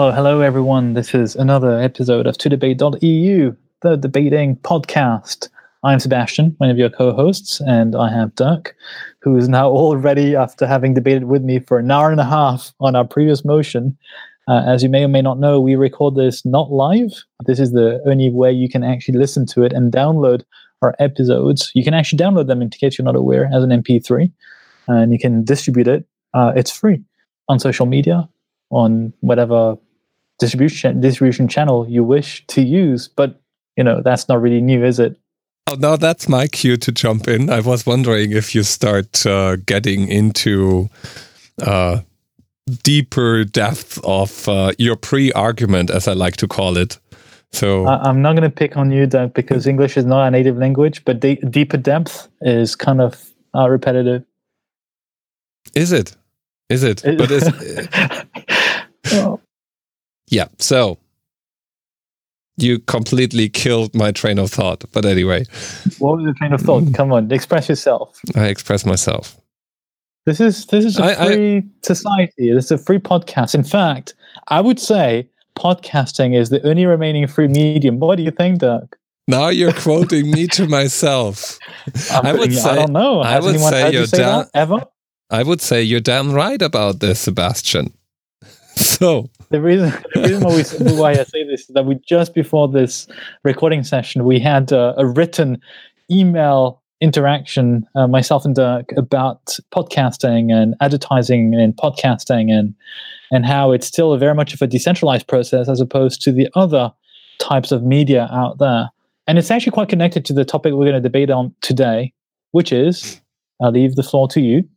Hello, hello, everyone. This is another episode of ToDebate.eu, the debating podcast. I'm Sebastian, one of your co hosts, and I have Dirk, who is now all ready after having debated with me for an hour and a half on our previous motion. Uh, as you may or may not know, we record this not live. This is the only way you can actually listen to it and download our episodes. You can actually download them, in case you're not aware, as an MP3, and you can distribute it. Uh, it's free on social media on whatever distribution distribution channel you wish to use. But you know that's not really new, is it? Oh, now that's my cue to jump in. I was wondering if you start uh, getting into uh, deeper depth of uh, your pre-argument, as I like to call it. So I'm not going to pick on you, Dirk, because English is not a native language, but de- deeper depth is kind of uh, repetitive. Is it? Is it? But is oh. Yeah. So you completely killed my train of thought. But anyway, what was the train of thought? Mm. Come on, express yourself. I express myself. This is this is a I, free I, society. This is a free podcast. In fact, I would say podcasting is the only remaining free medium. What do you think, Dirk? Now you're quoting me to myself. I would say. I don't know. Has I would say you're down. Ever? I would say you're damn right about this, Sebastian. so the reason, the reason why, we, why, I say this is that we just before this recording session we had a, written email interaction, uh, myself and Dirk, about podcasting and advertising and podcasting and and how it's still very much of a decentralized process as opposed to the other types of media out there. And it's actually quite connected to the topic we're going to debate on today, which is I'll leave the floor to you.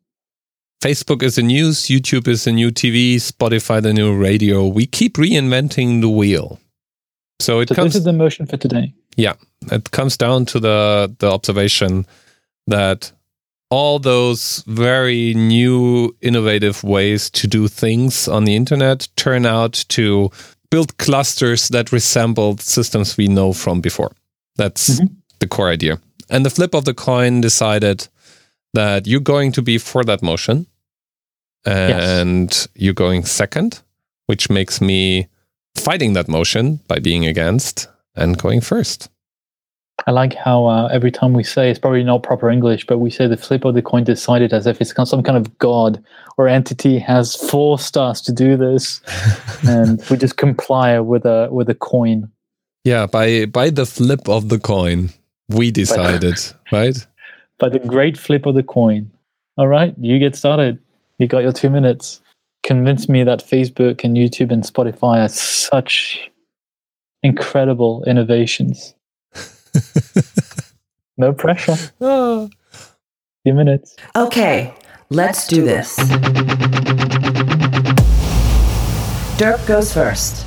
Facebook is the news, YouTube is the new TV, Spotify the new radio. We keep reinventing the wheel. So it so comes. This is the motion for today. Yeah, it comes down to the the observation that all those very new, innovative ways to do things on the internet turn out to build clusters that resemble systems we know from before. That's mm-hmm. the core idea. And the flip of the coin decided that you're going to be for that motion and yes. you're going second, which makes me fighting that motion by being against and going first. I like how uh, every time we say it's probably not proper English, but we say the flip of the coin decided as if it's some kind of god or entity has forced us to do this, and we just comply with a with a coin. Yeah, by by the flip of the coin, we decided, right? By the great flip of the coin. All right, you get started. You got your two minutes. Convince me that Facebook and YouTube and Spotify are such incredible innovations. no pressure. Oh. Few minutes. Okay, let's do this. Dirk goes first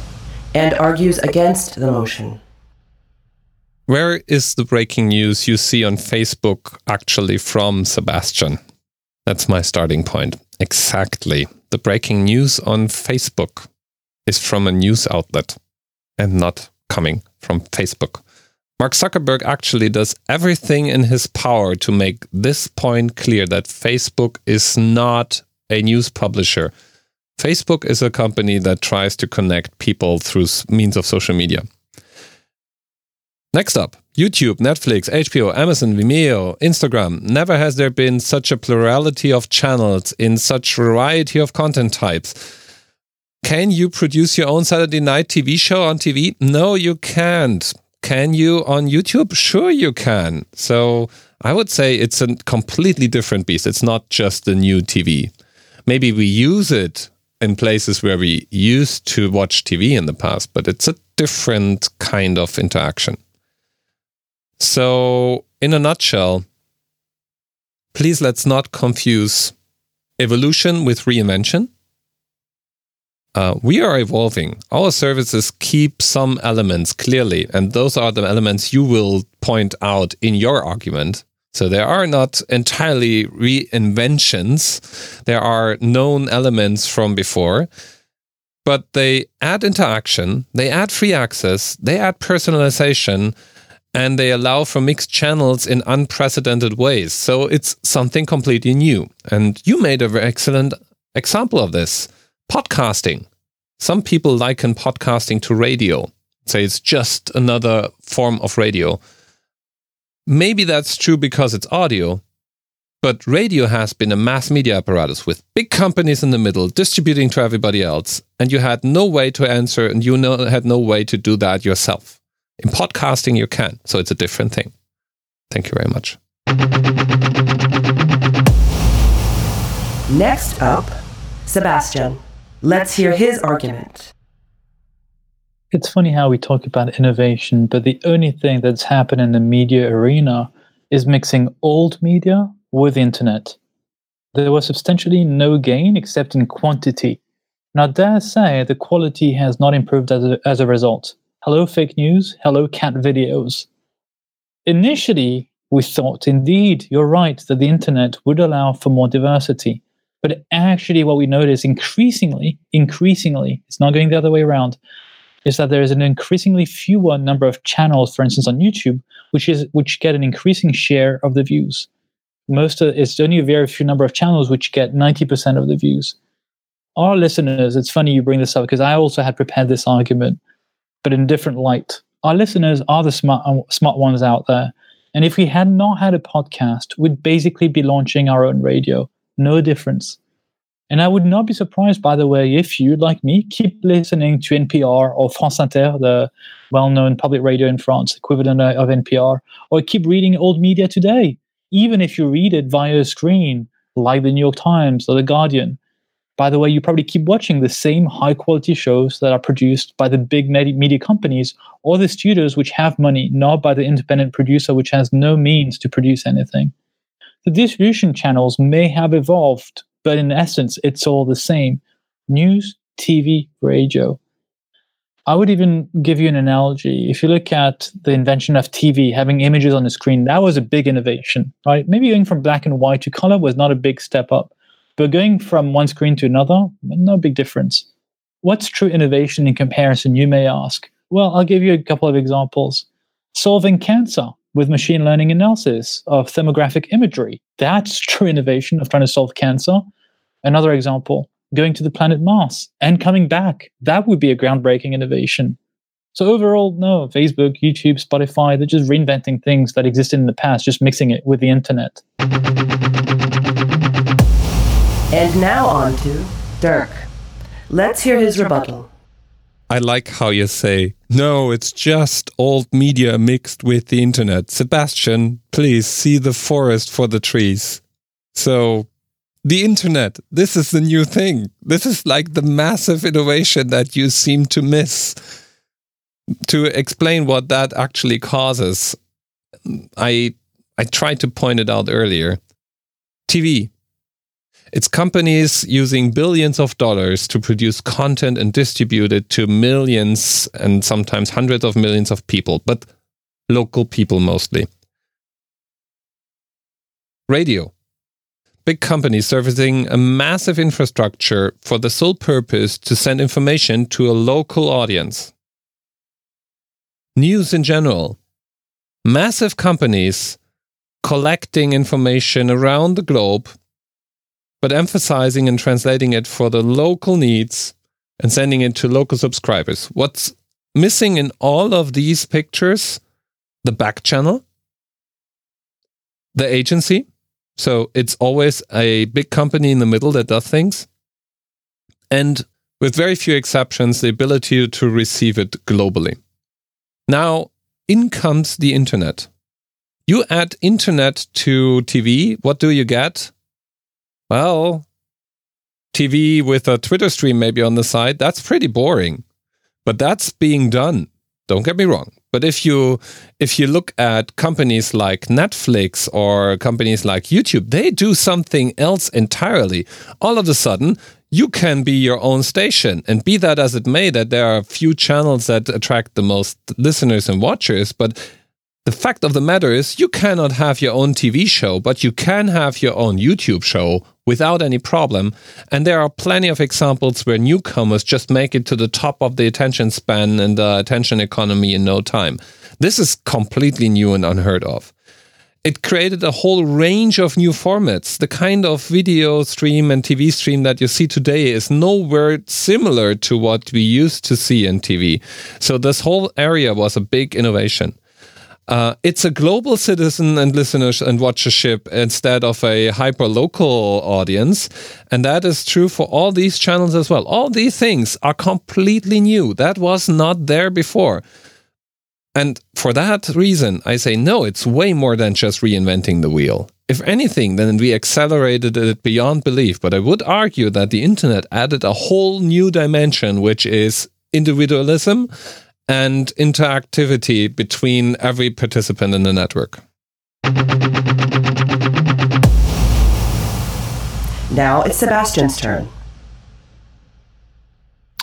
and argues against the motion. Where is the breaking news you see on Facebook actually from, Sebastian? That's my starting point. Exactly. The breaking news on Facebook is from a news outlet and not coming from Facebook. Mark Zuckerberg actually does everything in his power to make this point clear that Facebook is not a news publisher. Facebook is a company that tries to connect people through means of social media. Next up, YouTube, Netflix, HBO, Amazon, Vimeo, Instagram. Never has there been such a plurality of channels in such variety of content types. Can you produce your own Saturday night TV show on TV? No, you can't. Can you on YouTube? Sure, you can. So I would say it's a completely different beast. It's not just the new TV. Maybe we use it in places where we used to watch TV in the past, but it's a different kind of interaction. So, in a nutshell, please let's not confuse evolution with reinvention. Uh, we are evolving. Our services keep some elements clearly, and those are the elements you will point out in your argument. So there are not entirely reinventions. There are known elements from before, but they add interaction, they add free access, they add personalization, and they allow for mixed channels in unprecedented ways. So it's something completely new. And you made a very excellent example of this podcasting. Some people liken podcasting to radio, say it's just another form of radio. Maybe that's true because it's audio, but radio has been a mass media apparatus with big companies in the middle distributing to everybody else, and you had no way to answer and you know, had no way to do that yourself. In podcasting, you can, so it's a different thing. Thank you very much. Next up, Sebastian. Let's hear his argument. It's funny how we talk about innovation, but the only thing that's happened in the media arena is mixing old media with the internet. There was substantially no gain except in quantity. And I dare say the quality has not improved as a, as a result. Hello, fake news. Hello, cat videos. Initially, we thought, indeed, you're right, that the internet would allow for more diversity. But actually, what we notice increasingly, increasingly, it's not going the other way around, is that there is an increasingly fewer number of channels, for instance, on YouTube, which is which get an increasing share of the views. Most of it's only a very few number of channels which get 90% of the views. Our listeners, it's funny you bring this up because I also had prepared this argument, but in a different light. Our listeners are the smart uh, smart ones out there. And if we had not had a podcast, we'd basically be launching our own radio. No difference. And I would not be surprised, by the way, if you, like me, keep listening to NPR or France Inter, the well known public radio in France, equivalent of NPR, or keep reading old media today, even if you read it via a screen, like the New York Times or the Guardian. By the way, you probably keep watching the same high quality shows that are produced by the big media companies or the studios which have money, not by the independent producer which has no means to produce anything. The distribution channels may have evolved but in essence, it's all the same news, TV, radio. I would even give you an analogy. If you look at the invention of TV, having images on the screen, that was a big innovation, right? Maybe going from black and white to color was not a big step up, but going from one screen to another, no big difference. What's true innovation in comparison, you may ask? Well, I'll give you a couple of examples. Solving cancer with machine learning analysis of thermographic imagery. That's true innovation of trying to solve cancer. Another example, going to the planet Mars and coming back. That would be a groundbreaking innovation. So overall, no, Facebook, YouTube, Spotify, they're just reinventing things that existed in the past, just mixing it with the internet. And now on to Dirk. Let's hear his rebuttal. I like how you say, no, it's just old media mixed with the internet. Sebastian, please see the forest for the trees. So the internet. This is the new thing. This is like the massive innovation that you seem to miss. To explain what that actually causes, I I tried to point it out earlier. TV. It's companies using billions of dollars to produce content and distribute it to millions and sometimes hundreds of millions of people, but local people mostly. Radio big companies servicing a massive infrastructure for the sole purpose to send information to a local audience. News in general. Massive companies collecting information around the globe, but emphasizing and translating it for the local needs and sending it to local subscribers. What's missing in all of these pictures? The back channel, the agency, so it's always a big company in the middle that does things. And with very few exceptions, the ability to receive it globally. Now, in comes the internet. You add internet to TV, what do you get? Well, TV with a Twitter stream maybe on the side, that's pretty boring. But that's being done. Don't get me wrong. But if you if you look at companies like Netflix or companies like YouTube, they do something else entirely. All of a sudden, you can be your own station and be that as it may that there are few channels that attract the most listeners and watchers, but the fact of the matter is you cannot have your own TV show, but you can have your own YouTube show without any problem. And there are plenty of examples where newcomers just make it to the top of the attention span and the attention economy in no time. This is completely new and unheard of. it created a whole range of new formats. The kind of video stream and TV stream that you see today is nowhere similar to what we used to see in TV. So this whole area was a big innovation. Uh, it's a global citizen and listeners and watchership instead of a hyper local audience. And that is true for all these channels as well. All these things are completely new. That was not there before. And for that reason, I say no, it's way more than just reinventing the wheel. If anything, then we accelerated it beyond belief. But I would argue that the internet added a whole new dimension, which is individualism and interactivity between every participant in the network. Now it's Sebastian's turn.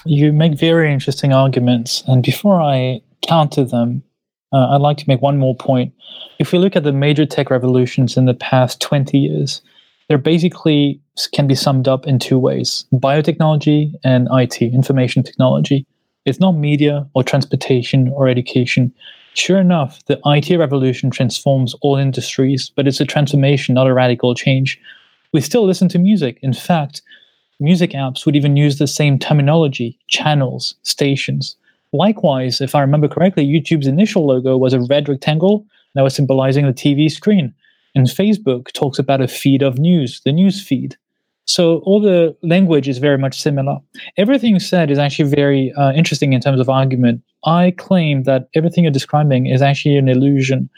You make very interesting arguments. And before I counter them, uh, I'd like to make one more point. If we look at the major tech revolutions in the past 20 years, they're basically can be summed up in two ways biotechnology and IT, information technology. It's not media or transportation or education. Sure enough, the IT revolution transforms all industries, but it's a transformation, not a radical change. We still listen to music. In fact, music apps would even use the same terminology channels, stations. Likewise, if I remember correctly, YouTube's initial logo was a red rectangle that was symbolizing the TV screen. And Facebook talks about a feed of news, the news feed. So all the language is very much similar. Everything said is actually very uh, interesting in terms of argument. I claim that everything you're describing is actually an illusion.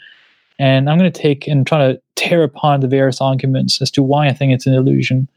And I'm going to take and try to tear apart the various arguments as to why I think it's an illusion.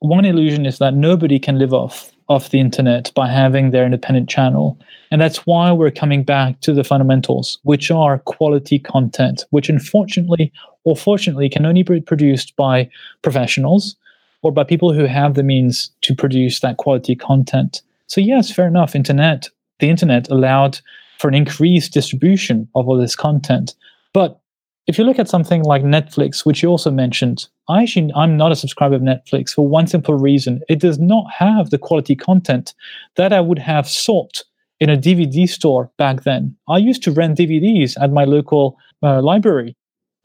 One illusion is that nobody can live off of the internet by having their independent channel. And that's why we're coming back to the fundamentals, which are quality content, which unfortunately or fortunately can only be produced by professionals or by people who have the means to produce that quality content. So yes, fair enough. Internet, the internet allowed for an increased distribution of all this content. But if you look at something like Netflix, which you also mentioned, I actually I'm not a subscriber of Netflix for one simple reason: it does not have the quality content that I would have sought in a DVD store back then. I used to rent DVDs at my local uh, library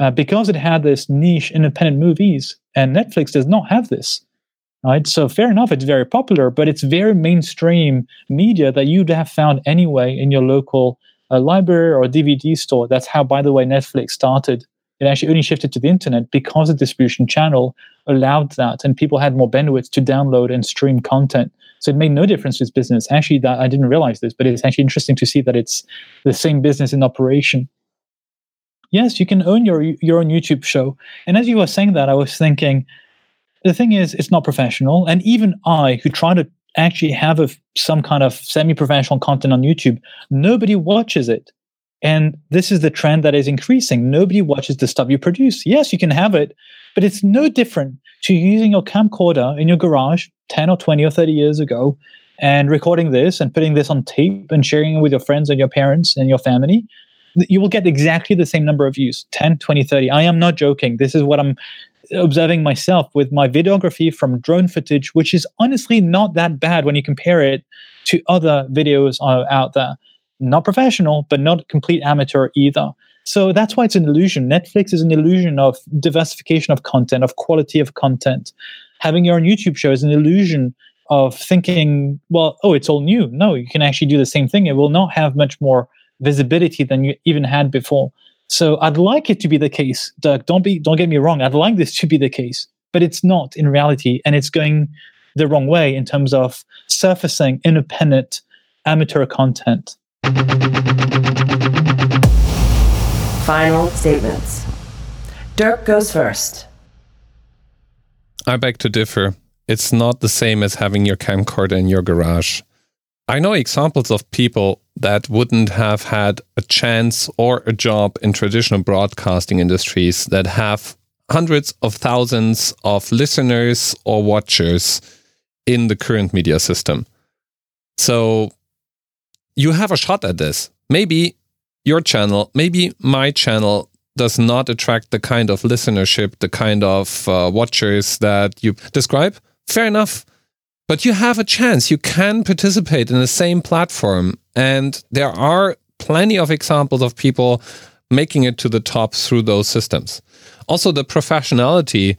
uh, because it had this niche independent movies, and Netflix does not have this. Right, so fair enough, it's very popular, but it's very mainstream media that you'd have found anyway in your local a library or DVD store. That's how, by the way, Netflix started. It actually only shifted to the internet because the distribution channel allowed that, and people had more bandwidth to download and stream content. So it made no difference to its business. Actually, that I didn't realize this, but it's actually interesting to see that it's the same business in operation. Yes, you can own your your own YouTube show. And as you were saying that, I was thinking, the thing is, it's not professional. And even I, who try to actually have a, some kind of semi-professional content on YouTube, nobody watches it. And this is the trend that is increasing. Nobody watches the stuff you produce. Yes, you can have it, but it's no different to using your camcorder in your garage 10 or 20 or 30 years ago and recording this and putting this on tape and sharing it with your friends and your parents and your family. You will get exactly the same number of views 10, 20, 30. I am not joking. This is what I'm observing myself with my videography from drone footage, which is honestly not that bad when you compare it to other videos out there. Not professional, but not complete amateur either. So that's why it's an illusion. Netflix is an illusion of diversification of content, of quality of content. Having your own YouTube show is an illusion of thinking, well, oh, it's all new. No, you can actually do the same thing. It will not have much more visibility than you even had before. So I'd like it to be the case, Dirk. Don't be don't get me wrong. I'd like this to be the case, but it's not in reality, and it's going the wrong way in terms of surfacing independent amateur content. Final statements. Dirk goes first. I beg to differ. It's not the same as having your camcorder in your garage. I know examples of people that wouldn't have had a chance or a job in traditional broadcasting industries that have hundreds of thousands of listeners or watchers in the current media system. So you have a shot at this. Maybe your channel, maybe my channel does not attract the kind of listenership, the kind of uh, watchers that you describe. Fair enough. But you have a chance. You can participate in the same platform. And there are plenty of examples of people making it to the top through those systems. Also, the professionality.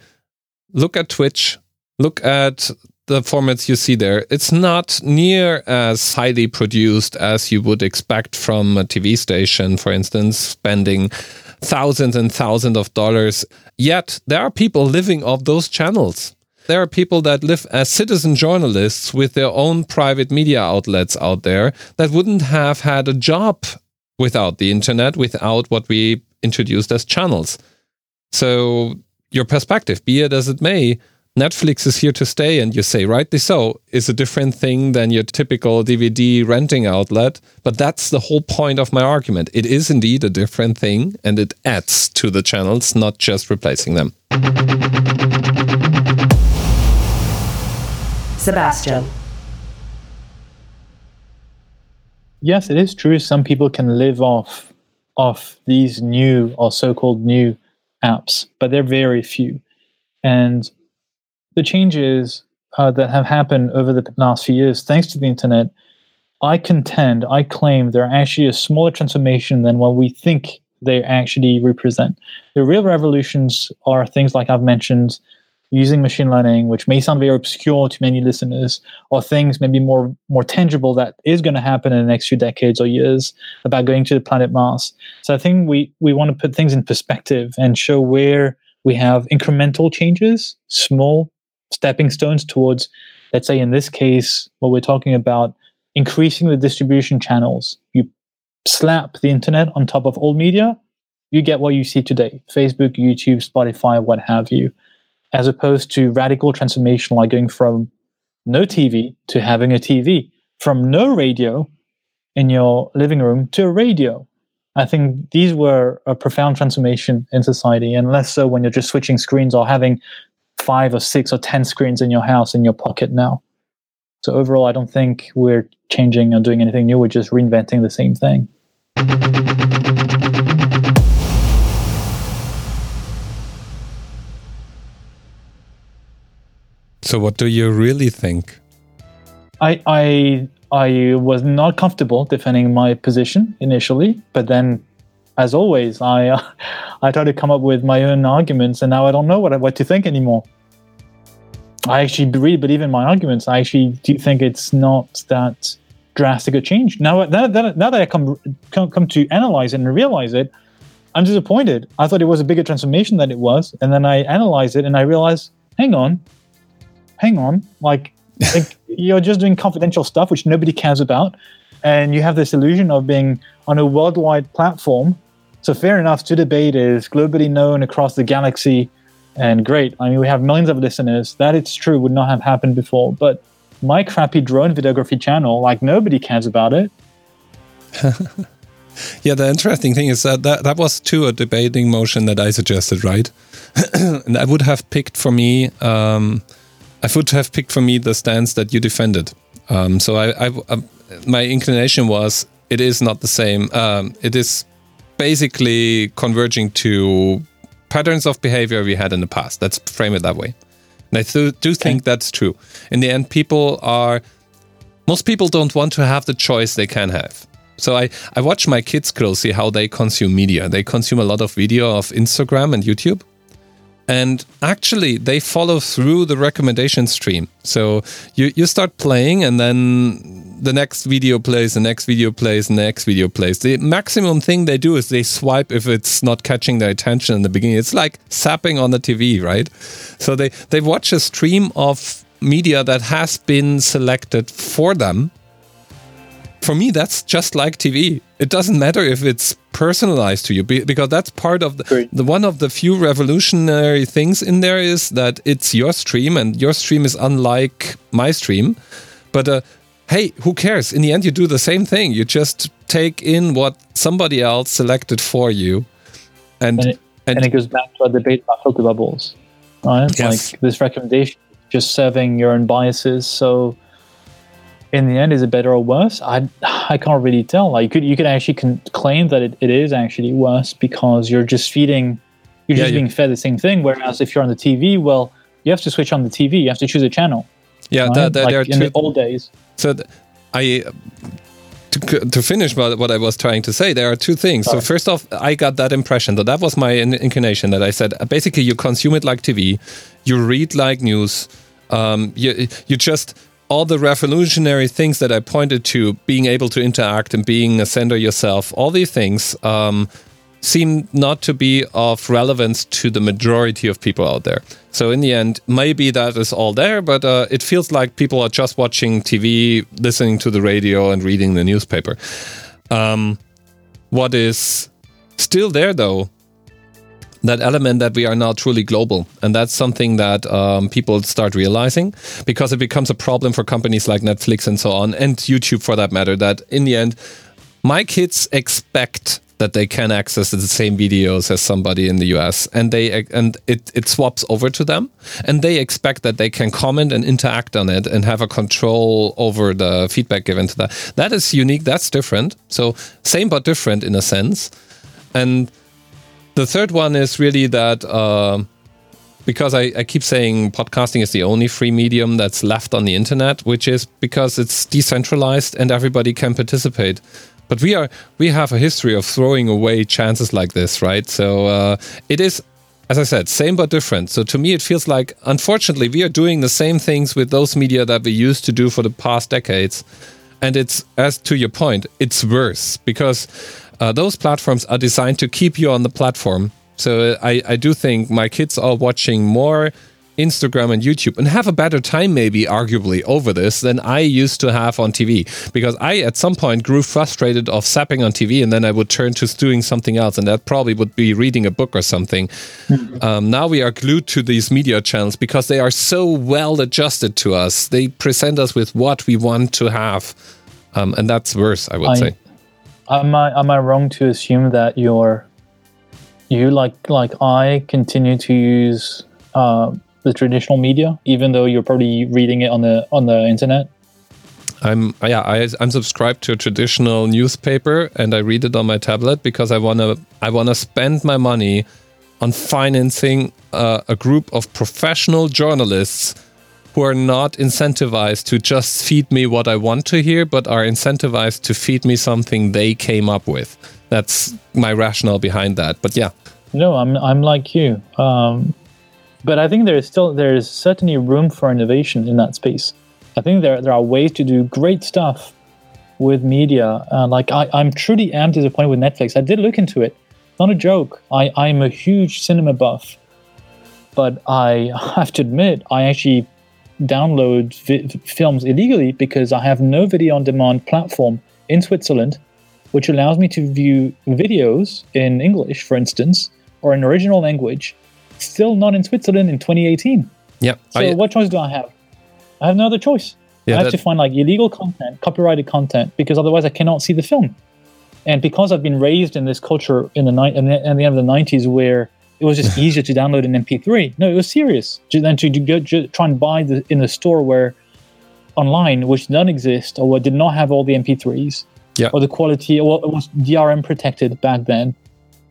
Look at Twitch. Look at the formats you see there. It's not near as highly produced as you would expect from a TV station, for instance, spending thousands and thousands of dollars. Yet there are people living off those channels. There are people that live as citizen journalists with their own private media outlets out there that wouldn't have had a job without the internet, without what we introduced as channels. So, your perspective, be it as it may, Netflix is here to stay, and you say, rightly so, is a different thing than your typical DVD renting outlet. But that's the whole point of my argument. It is indeed a different thing, and it adds to the channels, not just replacing them. Sebastian. Yes, it is true. Some people can live off off these new or so-called new apps, but they're very few. And the changes uh, that have happened over the last few years, thanks to the internet, I contend, I claim they're actually a smaller transformation than what we think they actually represent. The real revolutions are things like I've mentioned, using machine learning, which may sound very obscure to many listeners, or things maybe more more tangible that is going to happen in the next few decades or years about going to the planet Mars. So I think we we want to put things in perspective and show where we have incremental changes, small stepping stones towards, let's say in this case, what we're talking about, increasing the distribution channels. You slap the internet on top of old media, you get what you see today Facebook, YouTube, Spotify, what have you, as opposed to radical transformation like going from no TV to having a TV, from no radio in your living room to a radio. I think these were a profound transformation in society, and less so when you're just switching screens or having five or six or ten screens in your house in your pocket now. So overall, I don't think we're changing or doing anything new. We're just reinventing the same thing. So, what do you really think? I I I was not comfortable defending my position initially, but then, as always, I uh, I try to come up with my own arguments, and now I don't know what what to think anymore. I actually really believe in my arguments. I actually do think it's not that drastic a change. Now, now, that, now that I come, come come to analyze it and realize it, I'm disappointed. I thought it was a bigger transformation than it was, and then I analyze it and I realize, hang on, hang on, like, like you're just doing confidential stuff which nobody cares about, and you have this illusion of being on a worldwide platform. So fair enough, ToDebate is globally known across the galaxy and great. I mean, we have millions of listeners. That it's true would not have happened before. But my crappy drone videography channel, like nobody cares about it. yeah, the interesting thing is that, that that was too a debating motion that I suggested, right? and I would have picked for me, um, I would have picked for me the stance that you defended. Um, so I, I, I, uh, my inclination was it is not the same. Um, it is basically converging to patterns of behavior we had in the past. Let's frame it that way. And I th- do think okay. that's true. In the end, people are, most people don't want to have the choice they can have. So I, I watch my kids closely how they consume media. They consume a lot of video of Instagram and YouTube. And actually, they follow through the recommendation stream. So you, you start playing, and then the next video plays, the next video plays, the next video plays. The maximum thing they do is they swipe if it's not catching their attention in the beginning. It's like zapping on the TV, right? So they, they watch a stream of media that has been selected for them. For me, that's just like TV. It doesn't matter if it's personalized to you because that's part of the, the one of the few revolutionary things in there is that it's your stream and your stream is unlike my stream. But uh, hey, who cares? In the end, you do the same thing. You just take in what somebody else selected for you, and and it, and, and it goes back to our debate about filter bubbles, right? Yes. Like this recommendation, just serving your own biases. So, in the end, is it better or worse? I I can't really tell. Like, you could you could actually con- claim that it, it is actually worse because you're just feeding, you're yeah, just yeah. being fed the same thing. Whereas if you're on the TV, well, you have to switch on the TV. You have to choose a channel. Yeah, right? like in the old days. So I to to finish what, what I was trying to say, there are two things. So first off, I got that impression that that was my in- inclination that I said uh, basically you consume it like TV, you read like news, um, you you just all the revolutionary things that I pointed to, being able to interact and being a sender yourself, all these things. Um, seem not to be of relevance to the majority of people out there. So in the end, maybe that is all there, but uh, it feels like people are just watching TV, listening to the radio, and reading the newspaper. Um, what is still there, though, that element that we are now truly global. And that's something that um, people start realizing because it becomes a problem for companies like Netflix and so on, and YouTube for that matter, that in the end, my kids expect that they can access the same videos as somebody in the US and they and it, it swaps over to them and they expect that they can comment and interact on it and have a control over the feedback given to that that is unique. That's different. So same but different in a sense. And the third one is really that uh, because I, I, keep saying podcasting is the only free medium that's left on the internet, which is because it's decentralized and everybody can participate. But we are we have a history of throwing away chances like this, right? So uh, it is, as I said, same but different. So to me, it feels like unfortunately we are doing the same things with those media that we used to do for the past decades, and it's as to your point, it's worse because uh, those platforms are designed to keep you on the platform. So I, I do think my kids are watching more Instagram and YouTube and have a better time, maybe arguably, over this than I used to have on TV. Because I, at some point, grew frustrated of zapping on TV and then I would turn to doing something else, and that probably would be reading a book or something. Mm-hmm. Um, now we are glued to these media channels because they are so well adjusted to us. They present us with what we want to have. Um, and that's worse, I would I, say. Am I, am I wrong to assume that you're, you like, like I continue to use. Uh, the traditional media, even though you're probably reading it on the on the internet? I'm yeah I, I'm subscribed to a traditional newspaper and I read it on my tablet because I wanna I wanna spend my money on financing uh, a group of professional journalists who are not incentivized to just feed me what I want to hear, but are incentivized to feed me something they came up with. That's my rationale behind that. But yeah. No, I'm I'm like you. Um, but I think there's still there's certainly room for innovation in that space. I think there there are ways to do great stuff with media. Uh, like I, I'm truly am disappointed with Netflix. I did look into it. Not a joke. I, I'm a huge cinema buff, but I have to admit I actually download vi- films illegally because I have no video on demand platform in Switzerland, which allows me to view videos in English, for instance, or in original language still not in Switzerland in 2018. Yeah. So I, what choice do I have? I have no other choice. Yeah, I have that, to find like illegal content, copyrighted content, because otherwise I cannot see the film. And because I've been raised in this culture in the night in the, in the end of the 90s where it was just easier to download an MP3. No, it was serious. Than to, to go to try and buy the, in the store where online, which not exist or did not have all the MP3s, yeah. or the quality, or it was DRM protected back then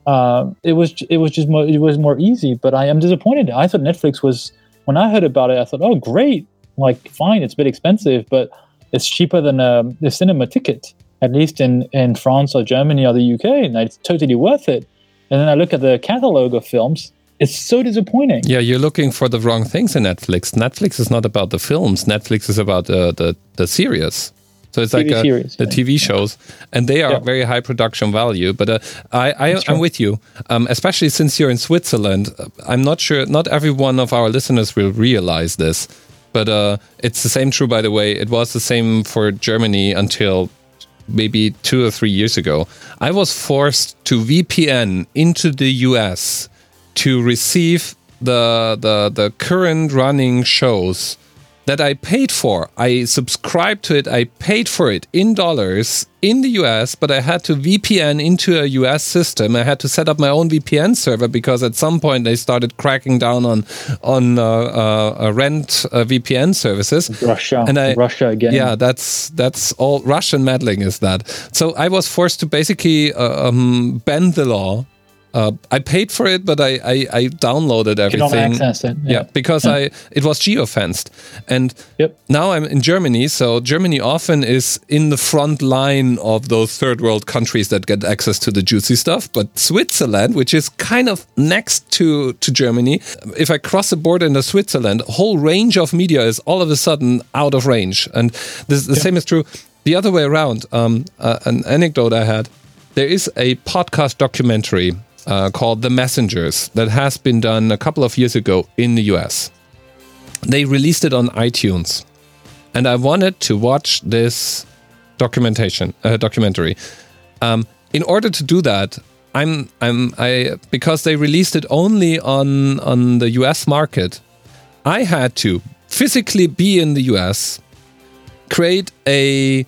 uh, it was it was just more it was more easy. But I am disappointed. I thought Netflix was when I heard about it, I thought, oh great, like fine, it's a bit expensive, but it's cheaper than a, a cinema ticket, at least in in France or Germany or the UK, and it's totally worth it. And then I look at the catalog of films. It's so disappointing. Yeah, you're looking for the wrong things in Netflix. Netflix is not about the films. Netflix is about uh, the the series. So it's TV like a, series, the TV shows, and they are yeah. very high production value. But uh, I, I am with you, um, especially since you're in Switzerland. I'm not sure. Not every one of our listeners will realize this, but uh, it's the same true. By the way, it was the same for Germany until maybe two or three years ago. I was forced to VPN into the US to receive the the the current running shows that I paid for. I subscribed to it. I paid for it in dollars in the US, but I had to VPN into a US system. I had to set up my own VPN server because at some point they started cracking down on on uh, uh, rent uh, VPN services. Russia, and I, Russia again. Yeah, that's that's all Russian meddling is that. So I was forced to basically uh, um, bend the law Uh, I paid for it, but I, I, I downloaded everything. access it. Yeah, because I it was geofenced, and Yep. now I'm in Germany. So Germany often is in the front line of those third world countries that get access to the juicy stuff. But Switzerland, which is kind of next to to Germany, if I cross the border into Switzerland, a whole range of media is all of a sudden out of range, and this, the same is true the other way around. Um, uh, an anecdote I had: there is a podcast documentary uh, called The Messengers that has been done a couple of years ago in the US. They released it on iTunes, and I wanted to watch this documentation uh, documentary. Um, in order to do that, I'm I'm I because they released it only on on the US market. I had to physically be in the US, create a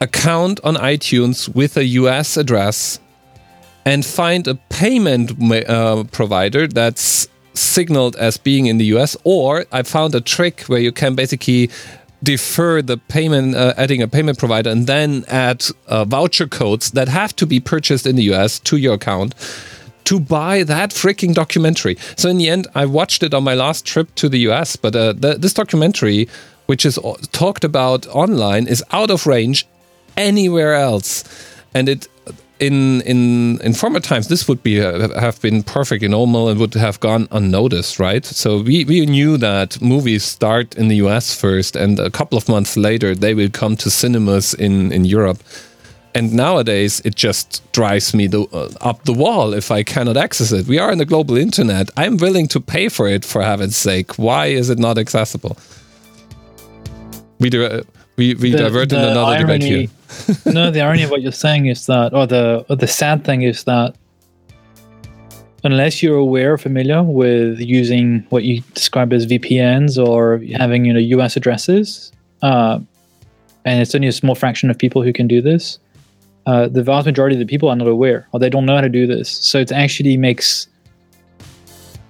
account on iTunes with a US address and find a payment uh, provider that's signaled as being in the US, or I found a trick where you can basically defer the payment, uh, adding a payment provider, and then add uh, voucher codes that have to be purchased in the US to your account to buy that freaking documentary. So in the end, I watched it on my last trip to the US, but uh, th- this documentary, which is talked about online, is out of range anywhere else, and it. In, in in former times, this would be uh, have been perfectly normal and would have gone unnoticed, right? So we, we knew that movies start in the US first, and a couple of months later they will come to cinemas in in Europe. And nowadays, it just drives me the, uh, up the wall if I cannot access it. We are in the global internet. I'm willing to pay for it, for heaven's sake. Why is it not accessible? We do, uh, we, we The- divert in the another debate here. no, the irony of what you're saying is that, or the or the sad thing is that, unless you're aware, or familiar with using what you describe as VPNs or having you know US addresses, uh, and it's only a small fraction of people who can do this. Uh, the vast majority of the people are not aware, or they don't know how to do this. So it actually makes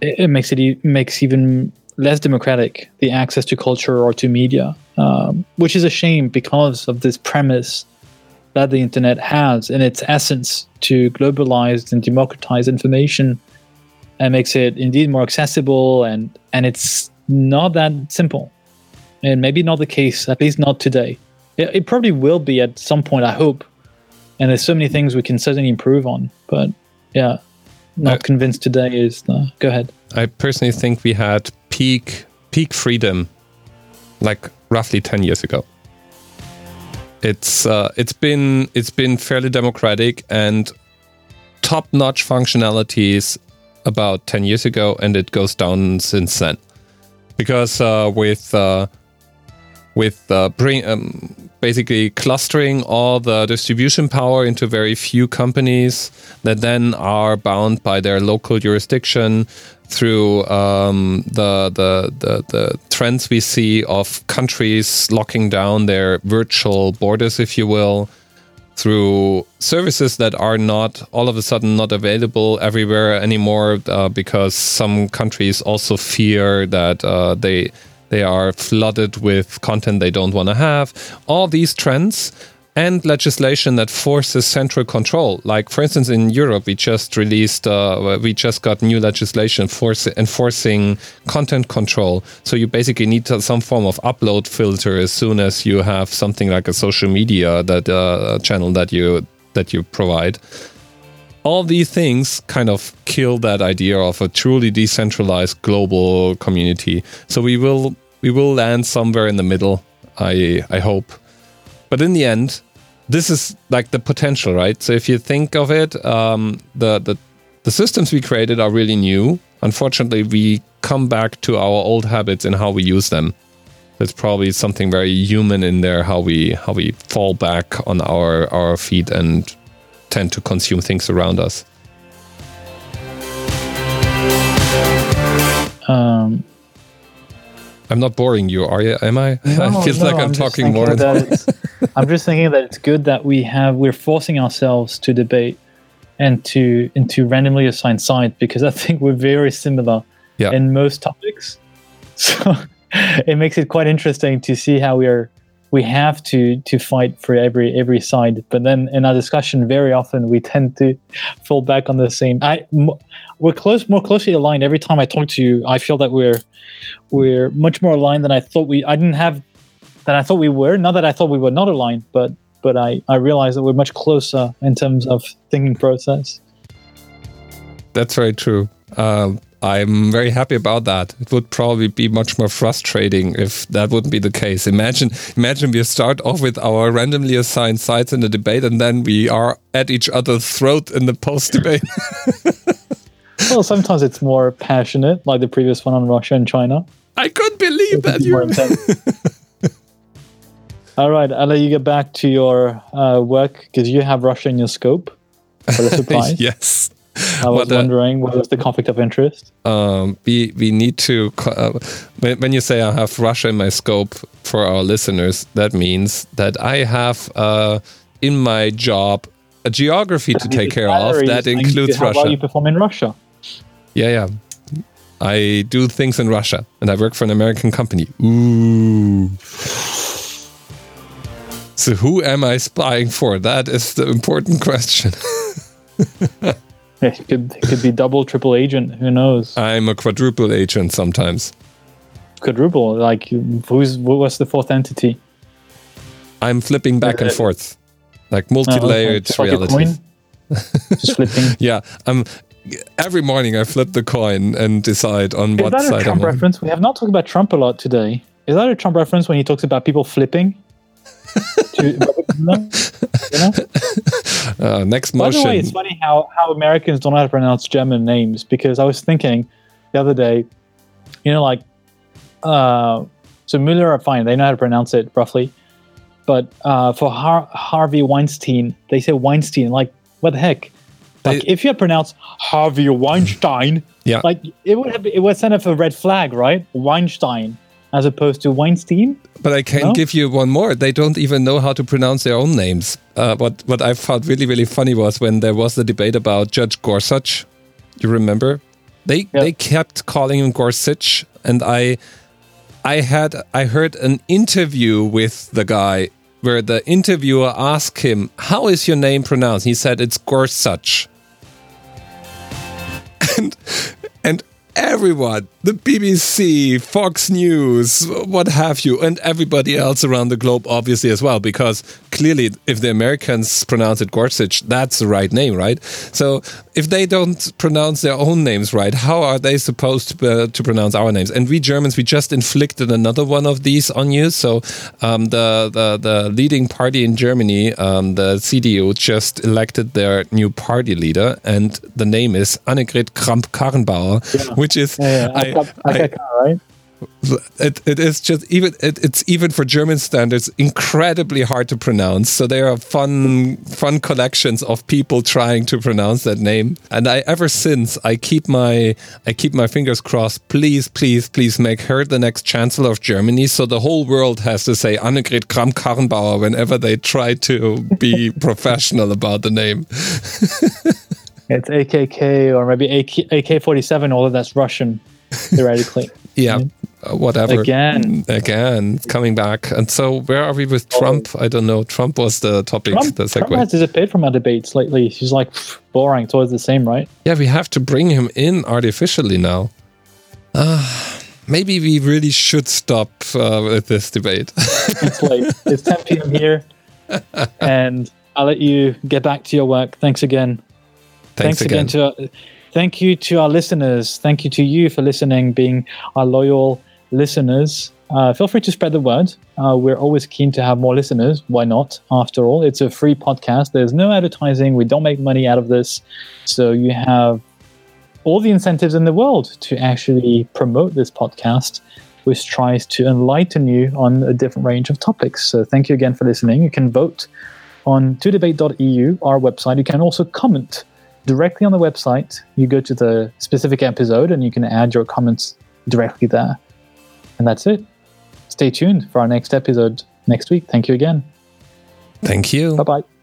it, it makes it e- makes even less democratic the access to culture or to media, um, which is a shame because of this premise that the internet has in its essence to globalize and democratize information and makes it indeed more accessible and and it's not that simple. And maybe not the case at least not today. It, it probably will be at some point i hope. And there's so many things we can certainly improve on but yeah not Uh, convinced today is the go ahead. I personally think we had peak peak freedom like roughly 10 years ago. It's uh, it's been it's been fairly democratic and top-notch functionalities about 10 years ago and it goes down since then. Because uh, with uh, with uh, bring um, basically clustering all the distribution power into very few companies that then are bound by their local jurisdiction through um, the, the the the trends we see of countries locking down their virtual borders, if you will, through services that are not all of a sudden not available everywhere anymore uh, because some countries also fear that uh, they they are flooded with content they don't want to have. All these trends and legislation that forces central control like for instance in europe we just released uh, we just got new legislation force, enforcing content control. So you basically need some form of upload filter as soon as you have something like a social media that uh, channel that you that you provide. All these things kind of kill that idea of a truly decentralized global community. So we will we will land somewhere in the middle. I I hope. But in the end, this is like the potential, right? So if you think of it, um, the the the systems we created are really new. Unfortunately, we come back to our old habits in how we use them. There's probably something very human in there how we how we fall back on our our feet and tend to consume things around us. um, I'm not boring you, are you? Am I? No, it feels no, like I'm, just talking more. I'm just thinking that it's good that we have we're forcing ourselves to debate and to and to randomly assign sides because I think we're very similar Yeah. in most topics. So it makes it quite interesting to see how we are we have to to fight for every every side. But then in our discussion, very often we tend to fall back on the same. I m- we're close, more closely aligned. Every time I talk to you, I feel that we're we're much more aligned than I thought we. I didn't have than I thought we were. Not that I thought we were not aligned, but but I I realized that we're much closer in terms of thinking process. That's very true. Um, I'm very happy about that. It would probably be much more frustrating if that wouldn't be the case. Imagine, imagine we start off with our randomly assigned sides in the debate, and then we are at each other's throat in the post debate. well, sometimes it's more passionate, like the previous one on Russia and China. I couldn't believe that you. All right, I'll let you get back to your uh, work because you have Russia in your scope. For the surprise. yes. I was uh, wondering what was the conflict of interest. Um, we we need to uh, when, when, you say I have Russia in my scope for our listeners, that means that I have uh, in my job a geography to take care of that includes Russia. How you perform in Russia? Yeah, yeah. I do things in Russia, and I work for an American company. Ooh. So who am I spying for? That is the important question. It could it could be double, triple agent. Who knows? I'm a quadruple agent sometimes. Quadruple, like who's was the fourth entity? I'm flipping back and forth, like multi-layered oh, okay. reality. Just flipping. yeah, I'm. Every morning I flip the coin and decide on what I think. Is what that side a Trump I'm reference? We have not talked about Trump a lot today. Is that a Trump reference when he talks about people flipping? To, you know? uh, next motion. By the way, it's funny how, how Americans don't know how to pronounce German names because I was thinking the other day, you know, like, uh, so Mueller are fine, they know how to pronounce it roughly. But uh, for Har- Harvey Weinstein, they say Weinstein. Like, what the heck? Like, they, if you had pronounced Harvey Weinstein, yeah, like it would have it would send up a red flag, right? Weinstein as opposed to Weinstein. But I can no? give you one more. They don't even know how to pronounce their own names. Uh, what what I found really really funny was when there was the debate about Judge Gorsuch. You remember? They they kept calling him Gorsuch, and I I had I heard an interview with the guy where the interviewer asked him, "How is your name pronounced?" He said, "It's Gorsuch." And everyone, the BBC, Fox News, what have you, and everybody else around the globe, obviously, as well, because clearly, if the Americans pronounce it Gorsuch, that's the right name, right? So if they don't pronounce their own names right, how are they supposed to, uh, to pronounce our names? And we Germans, we just inflicted another one of these on you. So um, the, the, the leading party in Germany, um, the CDU, just elected their new party leader, and the name is Annegret Kramp-Karrenbauer, yeah. which is yeah, yeah. I, I, I, right? It, it is just even it, it's even for German standards incredibly hard to pronounce. So there are fun fun collections of people trying to pronounce that name. And I ever since I keep my I keep my fingers crossed. Please, please, please make her the next chancellor of Germany. So the whole world has to say Annegret Kramp-Karrenbauer whenever they try to be professional about the name. it's AKK or maybe AK, AK-47. although that's Russian theoretically. yeah. Uh, whatever. Again. Again, coming back. And so, where are we with oh. Trump? I don't know. Trump was the topic, Trump, the segue. Trump has disappeared from our debates lately. He's like boring. It's always the same, right? Yeah, we have to bring him in artificially now. Uh, maybe we really should stop uh, with this debate. it's late. It's 10 p.m. here. And I'll let you get back to your work. Thanks again. Thanks, Thanks again. again to. Thank you to our listeners. Thank you to you for listening, being our loyal listeners. Uh, feel free to spread the word. Uh, we're always keen to have more listeners. Why not? After all, it's a free podcast. There's no advertising. We don't make money out of this. So you have all the incentives in the world to actually promote this podcast, which tries to enlighten you on a different range of topics. So thank you again for listening. You can vote on todebate.eu, our website. You can also comment directly on the website. You go to the specific episode and you can add your comments directly there. And that's it. Stay tuned for our next episode next week. Thank you again. Thank you. Bye bye.